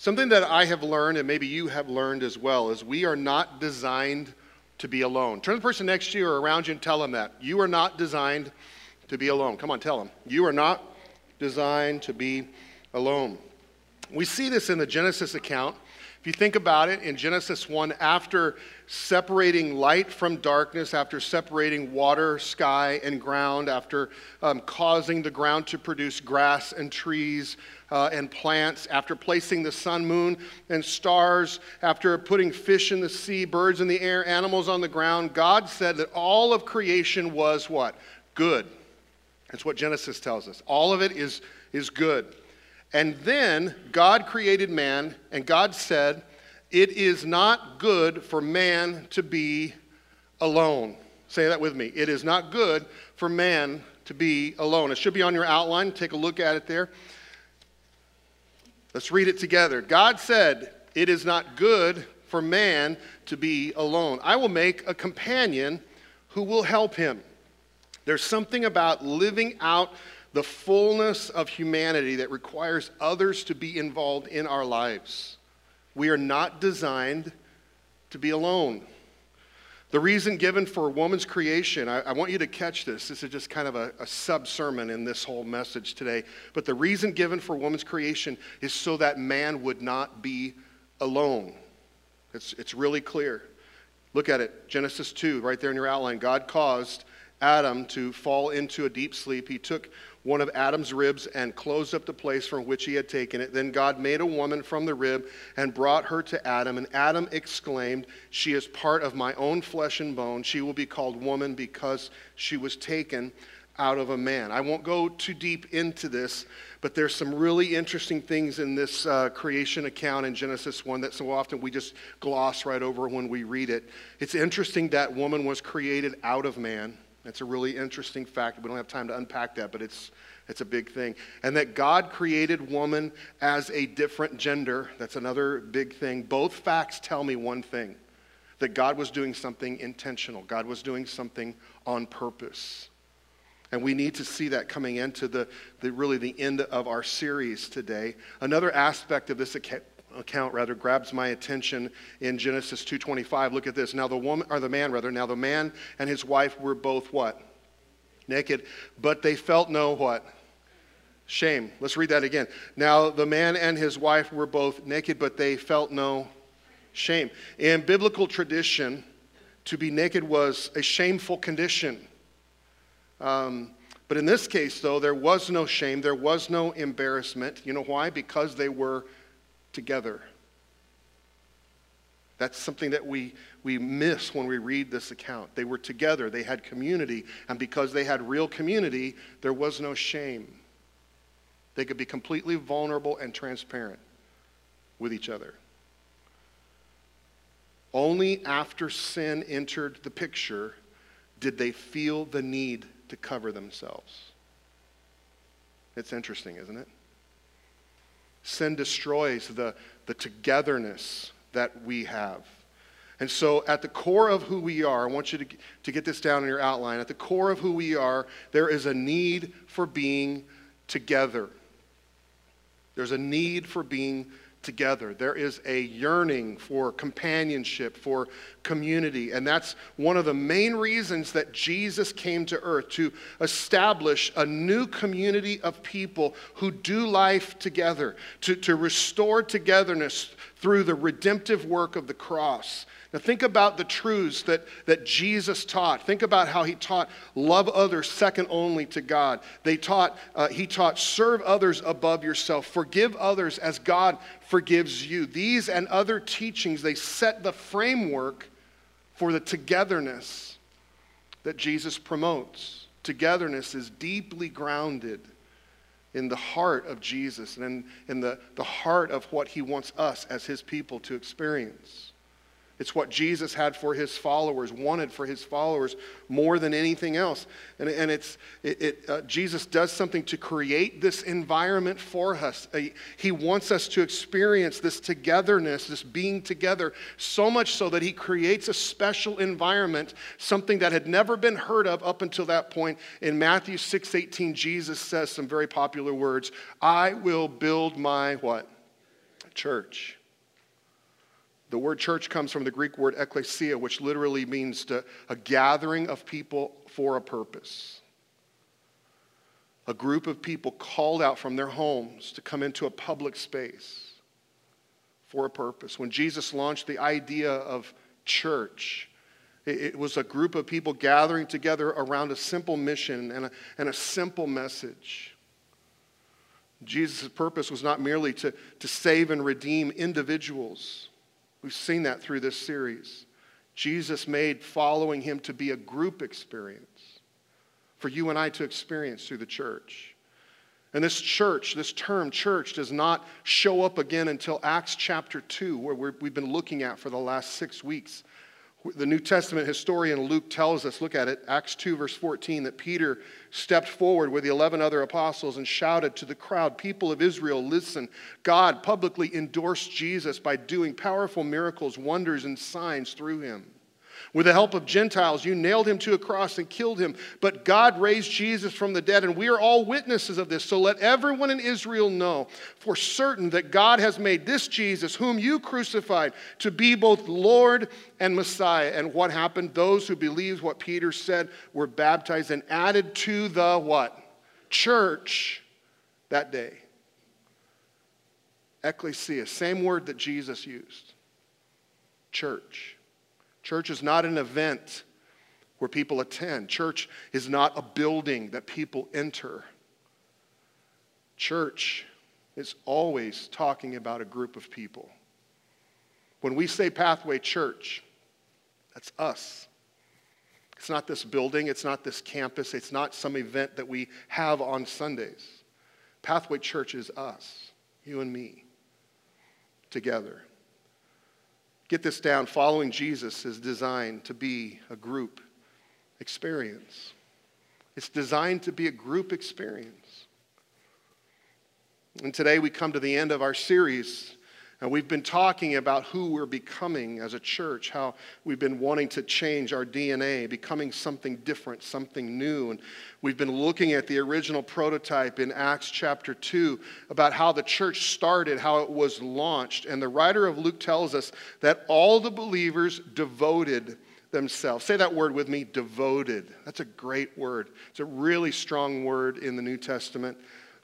Something that I have learned, and maybe you have learned as well, is we are not designed to be alone. Turn to the person next to you or around you and tell them that. You are not designed to be alone. Come on, tell them. You are not designed to be alone. We see this in the Genesis account. If you think about it, in Genesis 1, after separating light from darkness, after separating water, sky, and ground, after um, causing the ground to produce grass and trees uh, and plants, after placing the sun, moon, and stars, after putting fish in the sea, birds in the air, animals on the ground, God said that all of creation was what? Good. That's what Genesis tells us. All of it is, is good. And then God created man, and God said, it is not good for man to be alone. Say that with me. It is not good for man to be alone. It should be on your outline. Take a look at it there. Let's read it together. God said, It is not good for man to be alone. I will make a companion who will help him. There's something about living out the fullness of humanity that requires others to be involved in our lives. We are not designed to be alone. The reason given for woman's creation, I, I, want you to catch this. This is just kind of a, a sub sermon in this whole message today. But the reason given for woman's creation is so that man would not be alone. It's, it's really clear. Look at it Genesis 2, right there in your outline. God caused Adam to fall into a deep sleep. He took one of Adam's ribs and closed up the place from which he had taken it. Then God made a woman from the rib and brought her to Adam. And Adam exclaimed, She is part of my own flesh and bone. She will be called woman because she was taken out of a man. I won't go too deep into this, but there's some really interesting things in this uh, creation account in Genesis 1 that so often we just gloss right over when we read it. It's interesting that woman was created out of man. That's a really interesting fact. We don't have time to unpack that, but it's, it's a big thing. And that God created woman as a different gender. That's another big thing. Both facts tell me one thing that God was doing something intentional, God was doing something on purpose. And we need to see that coming into the, the really the end of our series today. Another aspect of this account rather grabs my attention in Genesis 2:25. Look at this. Now the woman or the man rather, now the man and his wife were both what? Naked, but they felt no what? Shame. Let's read that again. Now the man and his wife were both naked, but they felt no shame. In biblical tradition, to be naked was a shameful condition. Um, but in this case, though, there was no shame, there was no embarrassment. You know why? Because they were together. That's something that we, we miss when we read this account. They were together, they had community, and because they had real community, there was no shame. They could be completely vulnerable and transparent with each other. Only after sin entered the picture did they feel the need to cover themselves. It's interesting, isn't it? Sin destroys the, the togetherness that we have. And so, at the core of who we are, I want you to, to get this down in your outline. At the core of who we are, there is a need for being together. There's a need for being together. There is a yearning for companionship, for community. And that's one of the main reasons that Jesus came to earth to establish a new community of people who do life together, to, to restore togetherness through the redemptive work of the cross. Now, think about the truths that, that Jesus taught. Think about how he taught love others second only to God. They taught, uh, he taught serve others above yourself, forgive others as God forgives you. These and other teachings, they set the framework for the togetherness that Jesus promotes. Togetherness is deeply grounded in the heart of Jesus and in, in the, the heart of what he wants us as his people to experience. It's what Jesus had for his followers, wanted for his followers more than anything else. And, and it's, it, it uh, Jesus does something to create this environment for us. Uh, he wants us to experience this togetherness, this being together, so much so that he creates a special environment, something that had never been heard of up until that point. In Matthew 6 18, Jesus says some very popular words I will build my what? church. The word church comes from the Greek word ekklesia, which literally means to, a gathering of people for a purpose. A group of people called out from their homes to come into a public space for a purpose. When Jesus launched the idea of church, it was a group of people gathering together around a simple mission and a, and a simple message. Jesus' purpose was not merely to, to save and redeem individuals. We've seen that through this series. Jesus made following him to be a group experience for you and I to experience through the church. And this church, this term church, does not show up again until Acts chapter 2, where we have been looking at for the last six weeks. The New Testament historian Luke tells us, look at it, Acts 2, verse 14, that Peter stepped forward with the 11 other apostles and shouted to the crowd, People of Israel, listen. God publicly endorsed Jesus by doing powerful miracles, wonders, and signs through him. With the help of Gentiles, you nailed him to a cross and killed him. But God raised Jesus from the dead, and we are all witnesses of this. So let everyone in Israel know for certain that God has made this Jesus, whom you crucified, to be both Lord and Messiah. And what happened? Those who believed what Peter said were baptized and added to the what? Church that day. Ecclesia, same word that Jesus used. Church. Church is not an event where people attend. Church is not a building that people enter. Church is always talking about a group of people. When we say Pathway Church, that's us. It's not this building, it's not this campus, it's not some event that we have on Sundays. Pathway Church is us, you and me, together. Get this down following Jesus is designed to be a group experience. It's designed to be a group experience. And today we come to the end of our series and we've been talking about who we're becoming as a church, how we've been wanting to change our DNA, becoming something different, something new. And we've been looking at the original prototype in Acts chapter 2 about how the church started, how it was launched. And the writer of Luke tells us that all the believers devoted themselves. Say that word with me devoted. That's a great word. It's a really strong word in the New Testament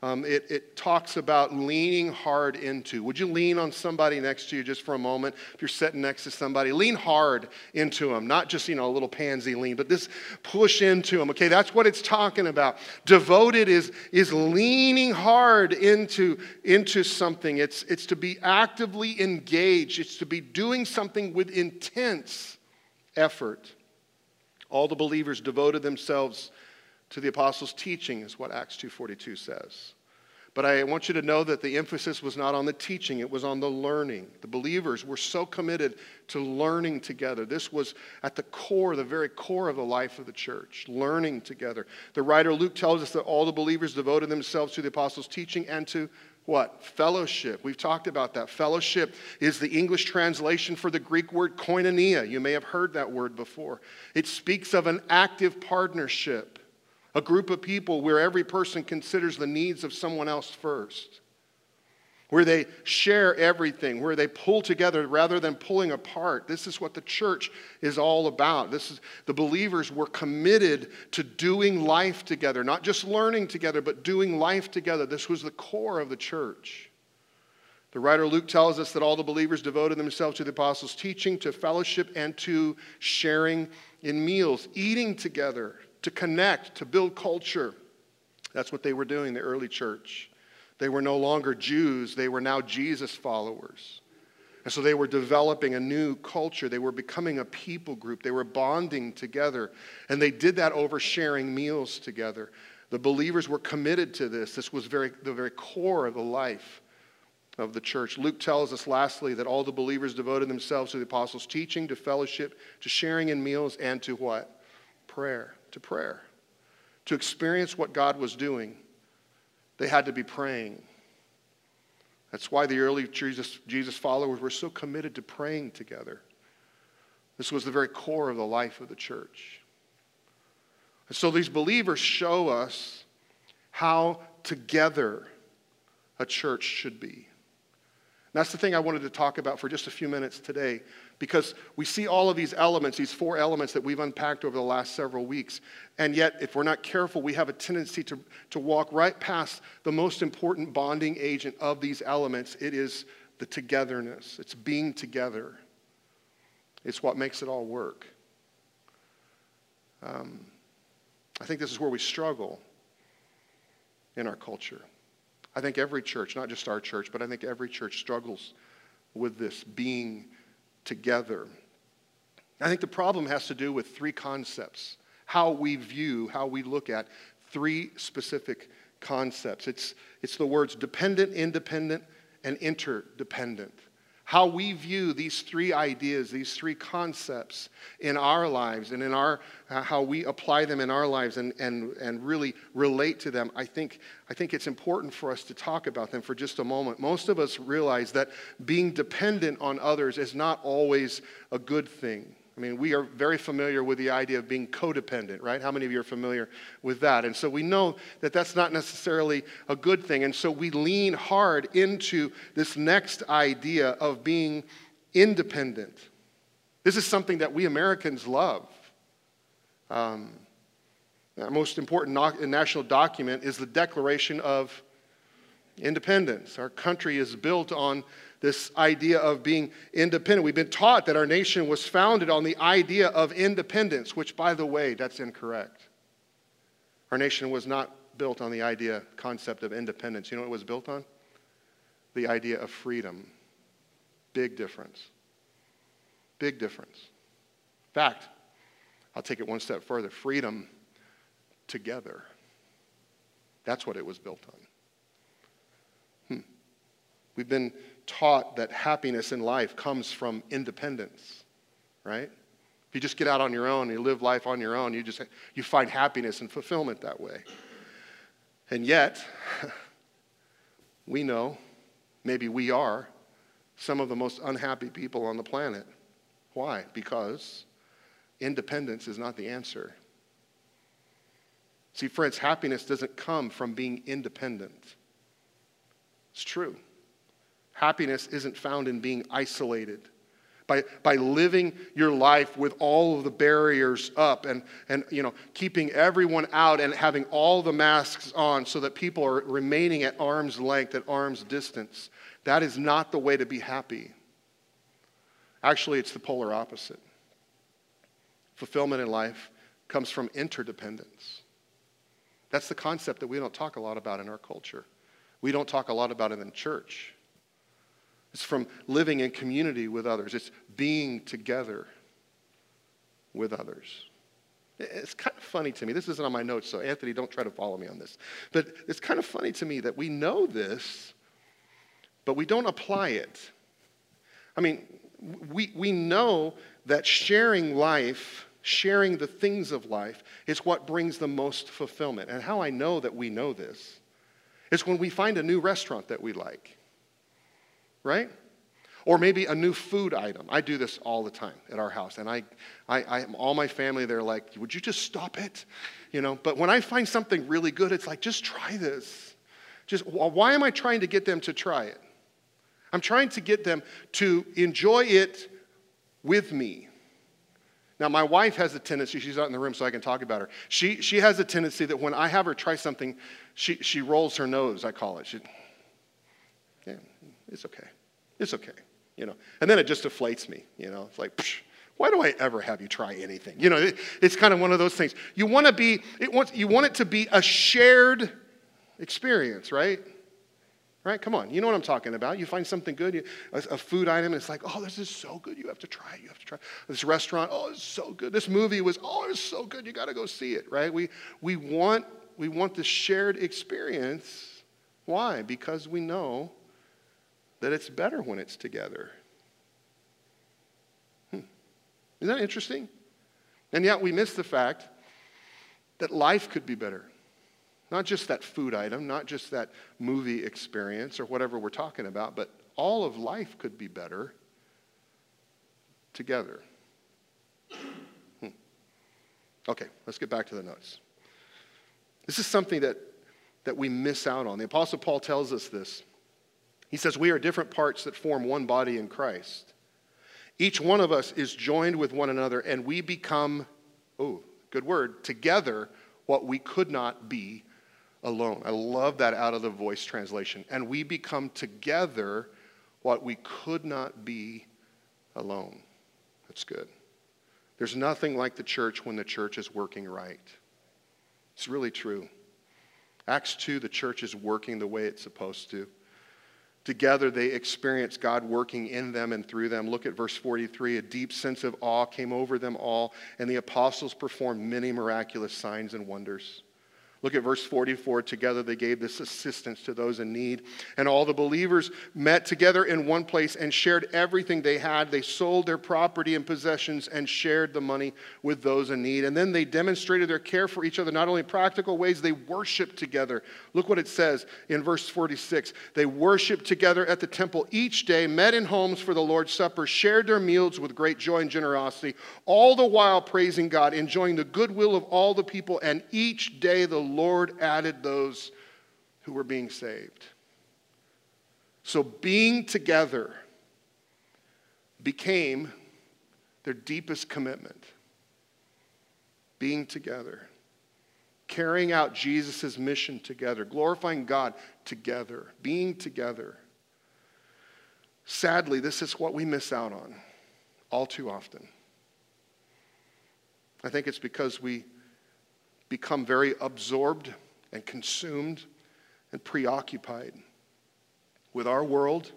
um, it, it talks about leaning hard into. Would you lean on somebody next to you just for a moment? If you're sitting next to somebody, lean hard into them, not just, you know, a little pansy lean, but this push into them. Okay, that's what it's talking about. Devoted is, is leaning hard into, into something. It's, it's to be actively engaged, it's to be doing something with intense effort. All the believers devoted themselves to the apostles' teaching, is what Acts 2.42 says. But I want you to know that the emphasis was not on the teaching, it was on the learning. The believers were so committed to learning together. This was at the core, the very core of the life of the church, learning together. The writer Luke tells us that all the believers devoted themselves to the apostles' teaching and to what? Fellowship. We've talked about that. Fellowship is the English translation for the Greek word koinonia. You may have heard that word before. It speaks of an active partnership a group of people where every person considers the needs of someone else first, where they share everything, where they pull together rather than pulling apart. This is what the church is all about. This is the believers were committed to doing life together, not just learning together, but doing life together. This was the core of the church. The writer Luke tells us that all the believers devoted themselves to the apostles' teaching, to fellowship, and to sharing in meals, eating together to connect, to build culture. That's what they were doing, the early church. They were no longer Jews, they were now Jesus followers. And so they were developing a new culture. They were becoming a people group. They were bonding together. And they did that over sharing meals together. The believers were committed to this. This was very, the very core of the life of the church. Luke tells us, lastly, that all the believers devoted themselves to the apostles' teaching, to fellowship, to sharing in meals, and to what? Prayer to prayer. To experience what God was doing, they had to be praying. That's why the early Jesus, Jesus followers were so committed to praying together. This was the very core of the life of the church. And so these believers show us how together a church should be. That's the thing I wanted to talk about for just a few minutes today because we see all of these elements, these four elements that we've unpacked over the last several weeks. And yet, if we're not careful, we have a tendency to, to walk right past the most important bonding agent of these elements. It is the togetherness, it's being together, it's what makes it all work. Um, I think this is where we struggle in our culture. I think every church, not just our church, but I think every church struggles with this being together. I think the problem has to do with three concepts how we view, how we look at three specific concepts. It's, it's the words dependent, independent, and interdependent how we view these three ideas, these three concepts in our lives and in our, uh, how we apply them in our lives and, and, and really relate to them, I think, I think it's important for us to talk about them for just a moment. Most of us realize that being dependent on others is not always a good thing. I mean, we are very familiar with the idea of being codependent, right? How many of you are familiar with that? And so we know that that's not necessarily a good thing. And so we lean hard into this next idea of being independent. This is something that we Americans love. Um, our most important national document is the Declaration of Independence. Our country is built on this idea of being independent. We've been taught that our nation was founded on the idea of independence, which, by the way, that's incorrect. Our nation was not built on the idea, concept of independence. You know what it was built on? The idea of freedom. Big difference. Big difference. In fact, I'll take it one step further freedom together. That's what it was built on. Hmm. We've been taught that happiness in life comes from independence, right? If you just get out on your own, you live life on your own, you just you find happiness and fulfillment that way. And yet, we know, maybe we are, some of the most unhappy people on the planet. Why? Because independence is not the answer. See, friends, happiness doesn't come from being independent. It's true. Happiness isn't found in being isolated. By, by living your life with all of the barriers up and, and you know, keeping everyone out and having all the masks on so that people are remaining at arm's length, at arm's distance. That is not the way to be happy. Actually, it's the polar opposite. Fulfillment in life comes from interdependence. That's the concept that we don't talk a lot about in our culture. We don't talk a lot about it in church. It's from living in community with others, it's being together with others. It's kind of funny to me. This isn't on my notes, so Anthony, don't try to follow me on this. But it's kind of funny to me that we know this, but we don't apply it. I mean, we, we know that sharing life, sharing the things of life, is what brings the most fulfillment. And how I know that we know this is when we find a new restaurant that we like right? Or maybe a new food item. I do this all the time at our house. And I, I, I, all my family, they're like, would you just stop it? You know, but when I find something really good, it's like, just try this. Just, why am I trying to get them to try it? I'm trying to get them to enjoy it with me. Now, my wife has a tendency, she's not in the room so I can talk about her. She, she has a tendency that when I have her try something, she, she rolls her nose, I call it. She, yeah, it's okay. It's okay, you know. And then it just deflates me, you know. It's like, psh, why do I ever have you try anything? You know, it, it's kind of one of those things. You want to be, it wants, you want it to be a shared experience, right? Right? Come on, you know what I'm talking about. You find something good, you, a, a, food item, it's like, oh, this is so good. You have to try it. You have to try it. This restaurant, oh, it's so good. This movie was, oh, it's so good. You got to go see it, right? We, we, want, we want this shared experience. Why? Because we know that it's better when it's together. Hmm. Isn't that interesting? And yet we miss the fact that life could be better. Not just that food item, not just that movie experience or whatever we're talking about, but all of life could be better together. Hmm. Okay, let's get back to the notes. This is something that, that we miss out on. The Apostle Paul tells us this. He says, We are different parts that form one body in Christ. Each one of us is joined with one another, and we become, oh, good word, together what we could not be alone. I love that out of the voice translation. And we become together what we could not be alone. That's good. There's nothing like the church when the church is working right. It's really true. Acts 2, the church is working the way it's supposed to. Together, they experienced God working in them and through them. Look at verse 43. A deep sense of awe came over them all, and the apostles performed many miraculous signs and wonders. Look at verse 44. Together they gave this assistance to those in need. And all the believers met together in one place and shared everything they had. They sold their property and possessions and shared the money with those in need. And then they demonstrated their care for each other, not only in practical ways, they worshiped together. Look what it says in verse 46. They worshiped together at the temple each day, met in homes for the Lord's Supper, shared their meals with great joy and generosity, all the while praising God, enjoying the goodwill of all the people. And each day the Lord added those who were being saved. So being together became their deepest commitment. Being together, carrying out Jesus' mission together, glorifying God together, being together. Sadly, this is what we miss out on all too often. I think it's because we become very absorbed and consumed and preoccupied with our world,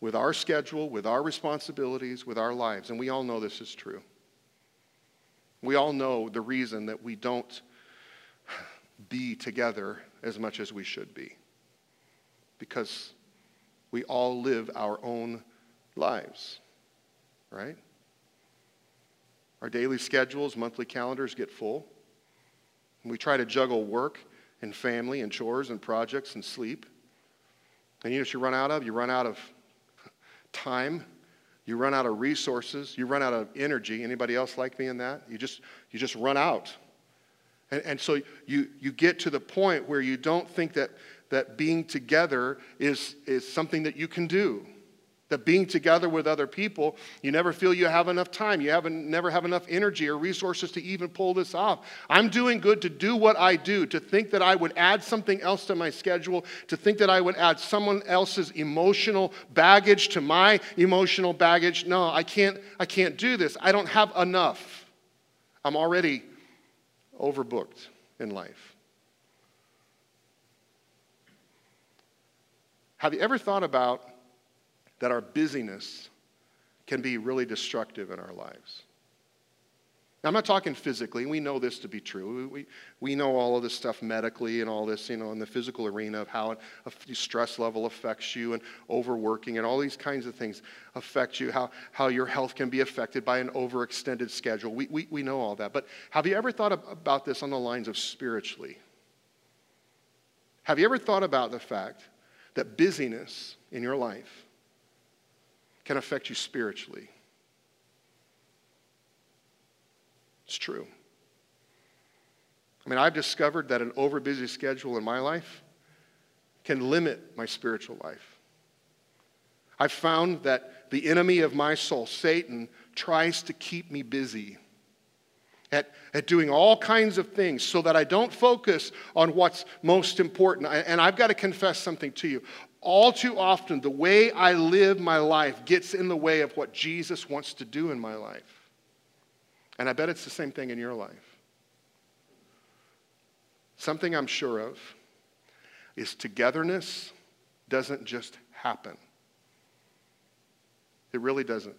with our schedule, with our responsibilities, with our lives. And we all know this is true. We all know the reason that we don't be together as much as we should be. Because we all live our own lives, right? Our daily schedules, monthly calendars get full. We try to juggle work and family and chores and projects and sleep. And you know what you run out of? You run out of time. You run out of resources. You run out of energy. Anybody else like me in that? You just, you just run out. And, and so you, you get to the point where you don't think that, that being together is, is something that you can do. That being together with other people, you never feel you have enough time. You haven't, never have enough energy or resources to even pull this off. I'm doing good to do what I do, to think that I would add something else to my schedule, to think that I would add someone else's emotional baggage to my emotional baggage. No, I can't, I can't do this. I don't have enough. I'm already overbooked in life. Have you ever thought about that our busyness can be really destructive in our lives. Now, I'm not talking physically. We know this to be true. We, we know all of this stuff medically and all this, you know, in the physical arena of how a stress level affects you and overworking and all these kinds of things affect you, how, how your health can be affected by an overextended schedule. We, we, we know all that. But have you ever thought about this on the lines of spiritually? Have you ever thought about the fact that busyness in your life can affect you spiritually. It's true. I mean, I've discovered that an overbusy schedule in my life can limit my spiritual life. I've found that the enemy of my soul, Satan, tries to keep me busy at, at doing all kinds of things so that I don't focus on what's most important. And I've got to confess something to you all too often, the way I live my life gets in the way of what Jesus wants to do in my life. And I bet it's the same thing in your life. Something I'm sure of is togetherness doesn't just happen. It really doesn't.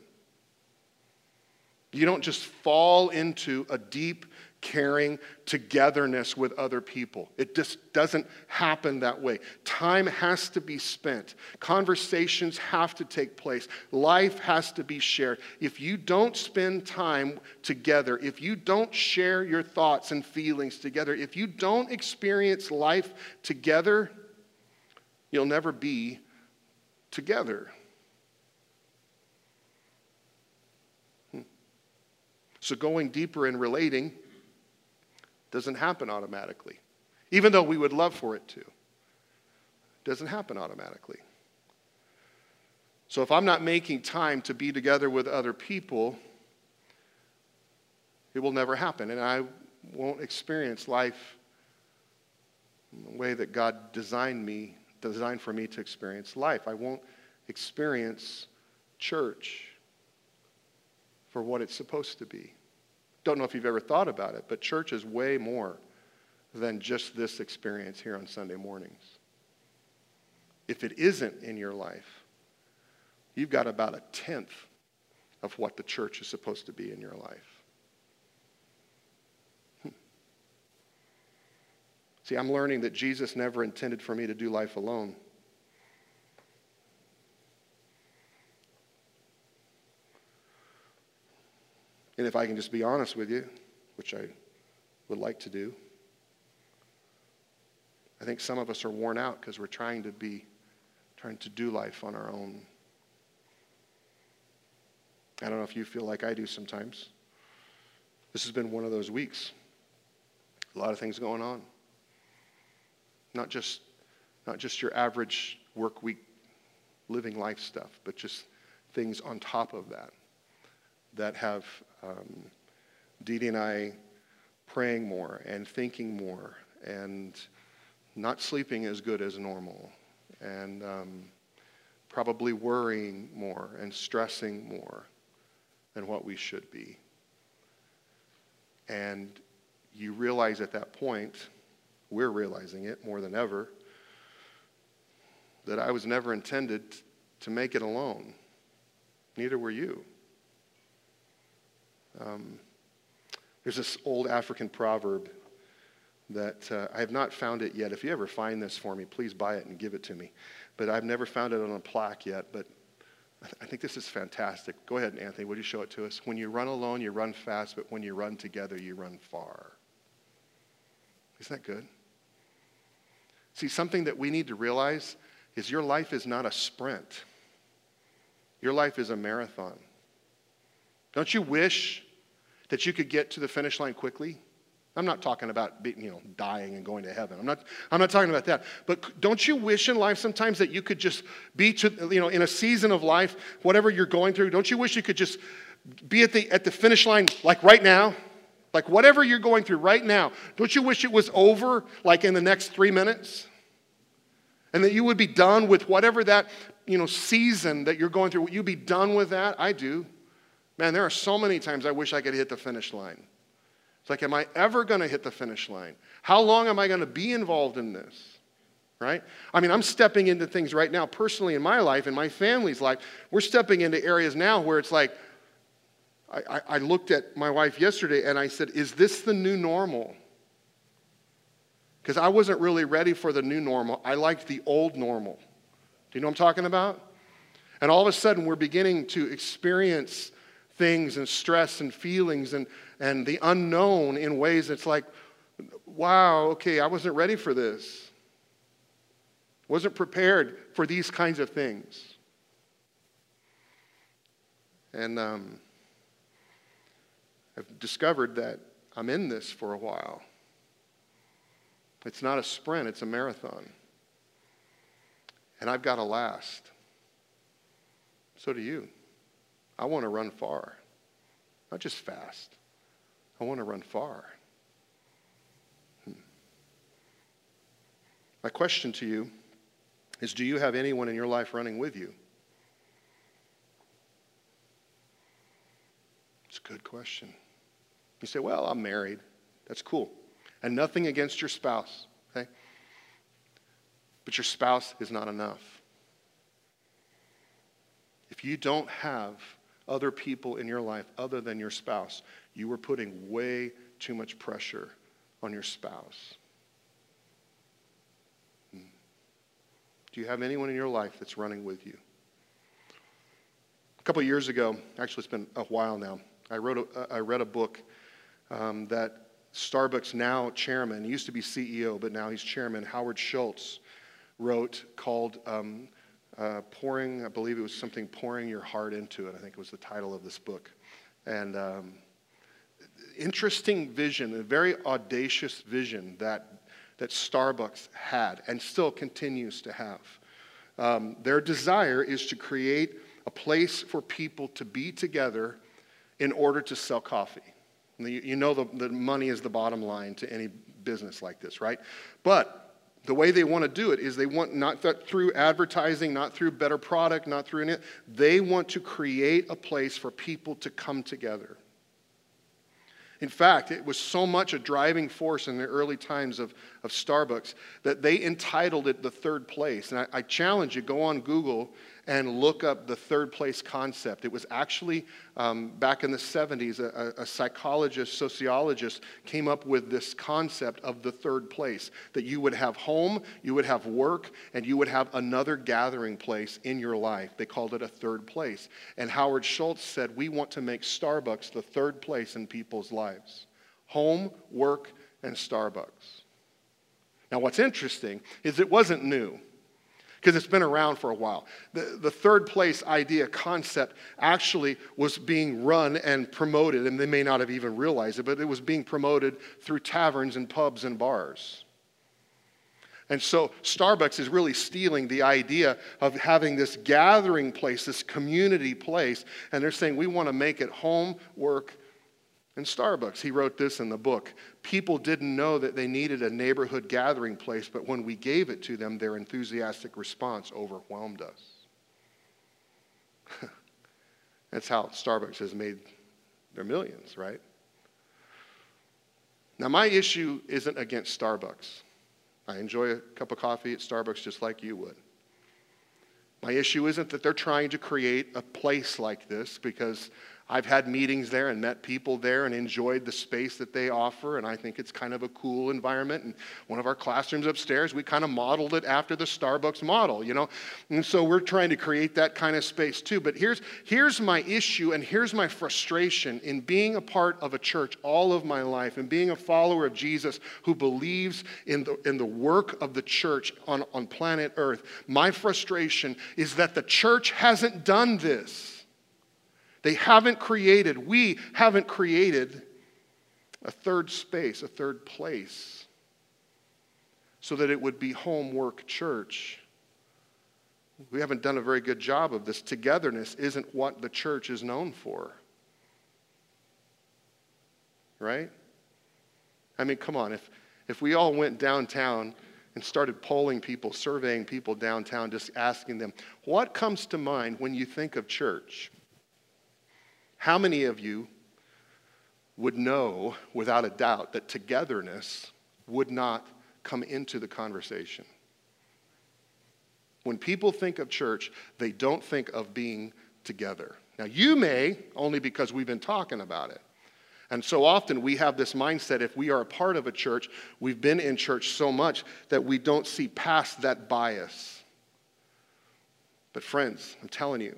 You don't just fall into a deep caring togetherness with other people. It just doesn't happen that way. Time has to be spent, conversations have to take place, life has to be shared. If you don't spend time together, if you don't share your thoughts and feelings together, if you don't experience life together, you'll never be together. Hmm. So, going deeper in relating, doesn't happen automatically, even though we would love for it to. Doesn't happen automatically. So if I'm not making time to be together with other people, it will never happen. And I won't experience life in the way that God designed me, designed for me to experience life. I won't experience church for what it's supposed to be. Don't know if you've ever thought about it, but church is way more than just this experience here on Sunday mornings. If it isn't in your life, you've got about a tenth of what the church is supposed to be in your life. See, I'm learning that Jesus never intended for me to do life alone. And if I can just be honest with you, which I would like to do, I think some of us are worn out because we're trying to be, trying to do life on our own. I don't know if you feel like I do sometimes. This has been one of those weeks. A lot of things going on. Not just, not just your average work week living life stuff, but just things on top of that that have um, and I praying more and thinking more and not sleeping as good as normal and um, probably worrying more and stressing more than what we should be. And you realize at that point, we're realizing it more than ever, that I was never intended to make it alone. Neither were you. Um, there's this old African proverb that uh, I have not found it yet. If you ever find this for me, please buy it and give it to me. But I've never found it on a plaque yet. But I, th- I think this is fantastic. Go ahead, Anthony. Would you show it to us? When you run alone, you run fast, but when you run together, you run far. Isn't that good? See, something that we need to realize is your life is not a sprint. Your life is a marathon. Don't you wish that you could get to the finish line quickly? I'm not talking about you know dying and going to heaven. I'm not I'm not talking about that. But don't you wish in life sometimes that you could just be to you know in a season of life, whatever you're going through, don't you wish you could just be at the at the finish line like right now? Like whatever you're going through right now, don't you wish it was over like in the next 3 minutes? And that you would be done with whatever that, you know, season that you're going through, you'd you be done with that? I do. Man, there are so many times I wish I could hit the finish line. It's like, am I ever going to hit the finish line? How long am I going to be involved in this? Right? I mean, I'm stepping into things right now, personally in my life, in my family's life. We're stepping into areas now where it's like, I, I looked at my wife yesterday and I said, Is this the new normal? Because I wasn't really ready for the new normal. I liked the old normal. Do you know what I'm talking about? And all of a sudden, we're beginning to experience things and stress and feelings and, and the unknown in ways that's like, wow, okay, I wasn't ready for this. Wasn't prepared for these kinds of things. And um, I've discovered that I'm in this for a while. It's not a sprint, it's a marathon. And I've got to last. So do you. I want to run far, not just fast. I want to run far. Hmm. My question to you is Do you have anyone in your life running with you? It's a good question. You say, Well, I'm married. That's cool. And nothing against your spouse, okay? But your spouse is not enough. If you don't have other people in your life other than your spouse, you were putting way too much pressure on your spouse. Hmm. Do you have anyone in your life that's running with you? A couple years ago, actually, it's been a while now, I, wrote a, I read a book um, that Starbucks now chairman, he used to be CEO, but now he's chairman, Howard Schultz, wrote called um, uh, pouring, I believe it was something pouring your heart into it. I think it was the title of this book. And um, interesting vision, a very audacious vision that, that Starbucks had and still continues to have. um, their desire is to create a place for people to be together in order to sell coffee. You know the, the money is the bottom line to any business like this, right? But the way they want to do it is they want not through advertising, not through better product, not through any, they want to create a place for people to come together. In fact, it was so much a driving force in the early times of, of Starbucks that they entitled it the third place. And I, I challenge you, go on Google and look up the third place concept. It was actually um, back in the 70s, a, a, psychologist, sociologist came up with this concept of the third place that you would have home, you would have work, and you would have another gathering place in your life. They called it a third place. And Howard Schultz said, We want to make Starbucks the third place in people's lives home, work, and Starbucks. Now, what's interesting is it wasn't new because it's been around for a while. The, the third place idea concept actually was being run and promoted, and they may not have even realized it, but it was being promoted through taverns and pubs and bars. And so Starbucks is really stealing the idea of having this gathering place, this community place, and they're saying we want to make it home, work, and Starbucks. He wrote this in the book. People didn't know that they needed a neighborhood gathering place, but when we gave it to them, their enthusiastic response overwhelmed us. That's how Starbucks has made their millions, right? Now, my issue isn't against Starbucks. I enjoy a cup of coffee at Starbucks just like you would. My issue isn't that they're trying to create a place like this because I've had meetings there and met people there and enjoyed the space that they offer, and I think it's kind of a cool environment. And one of our classrooms upstairs, we kind of modeled it after the Starbucks model, you know? And so we're trying to create that kind of space too. But here's, here's my issue and here's my frustration in being a part of a church all of my life and being a follower of Jesus who believes in the, in the work of the church on, on planet Earth. My frustration is that the church hasn't done this. They haven't created, we haven't created a third space, a third place, so that it would be home, work, church. We haven't done a very good job of this. Togetherness isn't what the church is known for. Right? I mean, come on. If, if we all went downtown and started polling people, surveying people downtown, just asking them, what comes to mind when you think of church? How many of you would know without a doubt that togetherness would not come into the conversation? When people think of church, they don't think of being together. Now, you may, only because we've been talking about it. And so often we have this mindset if we are a part of a church, we've been in church so much that we don't see past that bias. But, friends, I'm telling you,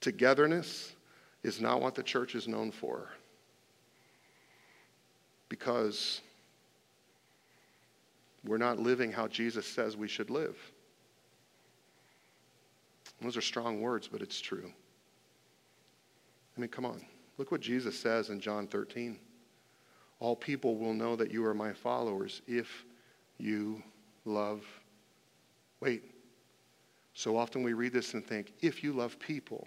togetherness is not what the church is known for. Because we're not living how Jesus says we should live. Those are strong words, but it's true. I mean, come on. Look what Jesus says in John 13. All people will know that you are my followers if you love. Wait. So often we read this and think, if you love people.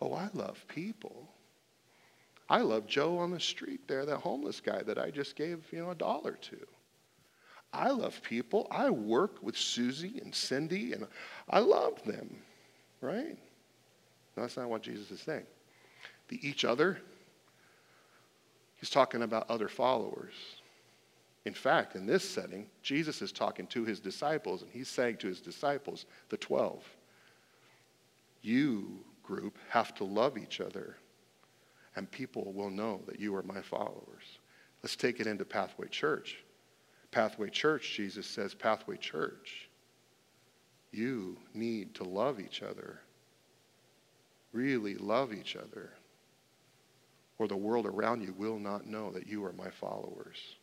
Oh, I love people. I love Joe on the street there, that homeless guy that I just gave, you know, a dollar to. I love people. I work with Susie and Cindy, and I love them, right? No, that's not what Jesus is saying. The each other, he's talking about other followers. In fact, in this setting, Jesus is talking to his disciples, and he's saying to his disciples, the 12, You group have to love each other, and people will know that you are my followers. Let's take it into Pathway Church. Pathway Church, Jesus says, Pathway Church, you need to love each other. Really love each other. Or the world around you will not know that you are my followers.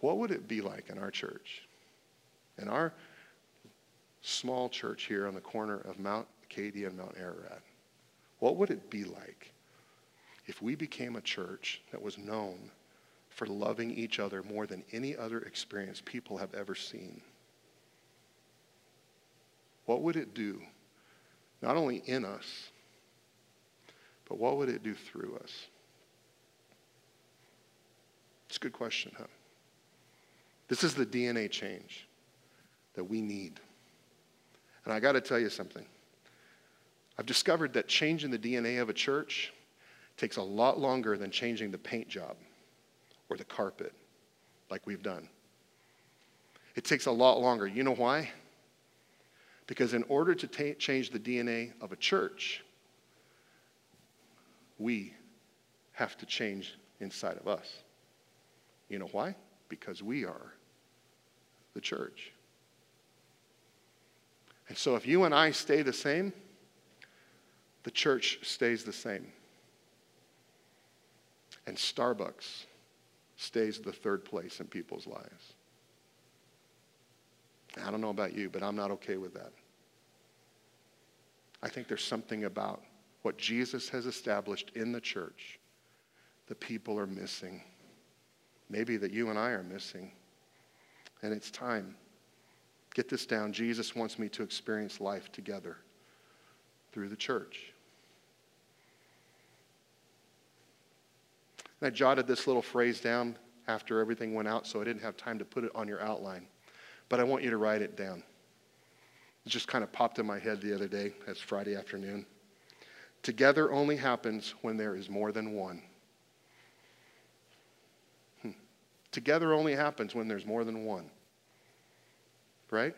What would it be like in our church in our small church here on the corner of Mount Acadia and Mount Ararat, what would it be like if we became a church that was known for loving each other more than any other experience people have ever seen? What would it do, not only in us, but what would it do through us? It's a good question, huh? This is the DNA change that we need. And I got to tell you something. I've discovered that changing the DNA of a church takes a lot longer than changing the paint job or the carpet like we've done. It takes a lot longer. You know why? Because in order to change the DNA of a church, we have to change inside of us. You know why? Because we are the church. And so if you and I stay the same, the church stays the same. And Starbucks stays the third place in people's lives. I don't know about you, but I'm not okay with that. I think there's something about what Jesus has established in the church that people are missing. Maybe that you and I are missing. And it's time. Get this down. Jesus wants me to experience life together through the church. And I jotted this little phrase down after everything went out, so I didn't have time to put it on your outline. But I want you to write it down. It just kind of popped in my head the other day as Friday afternoon. Together only happens when there is more than one. Hmm. Together only happens when there's more than one. Right?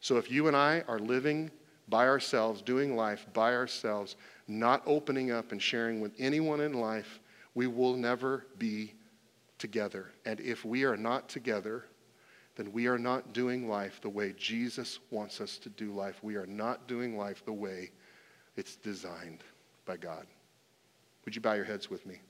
So if you and I are living by ourselves, doing life by ourselves, not opening up and sharing with anyone in life, we will never be together. And if we are not together, then we are not doing life the way Jesus wants us to do life. We are not doing life the way it's designed by God. Would you bow your heads with me?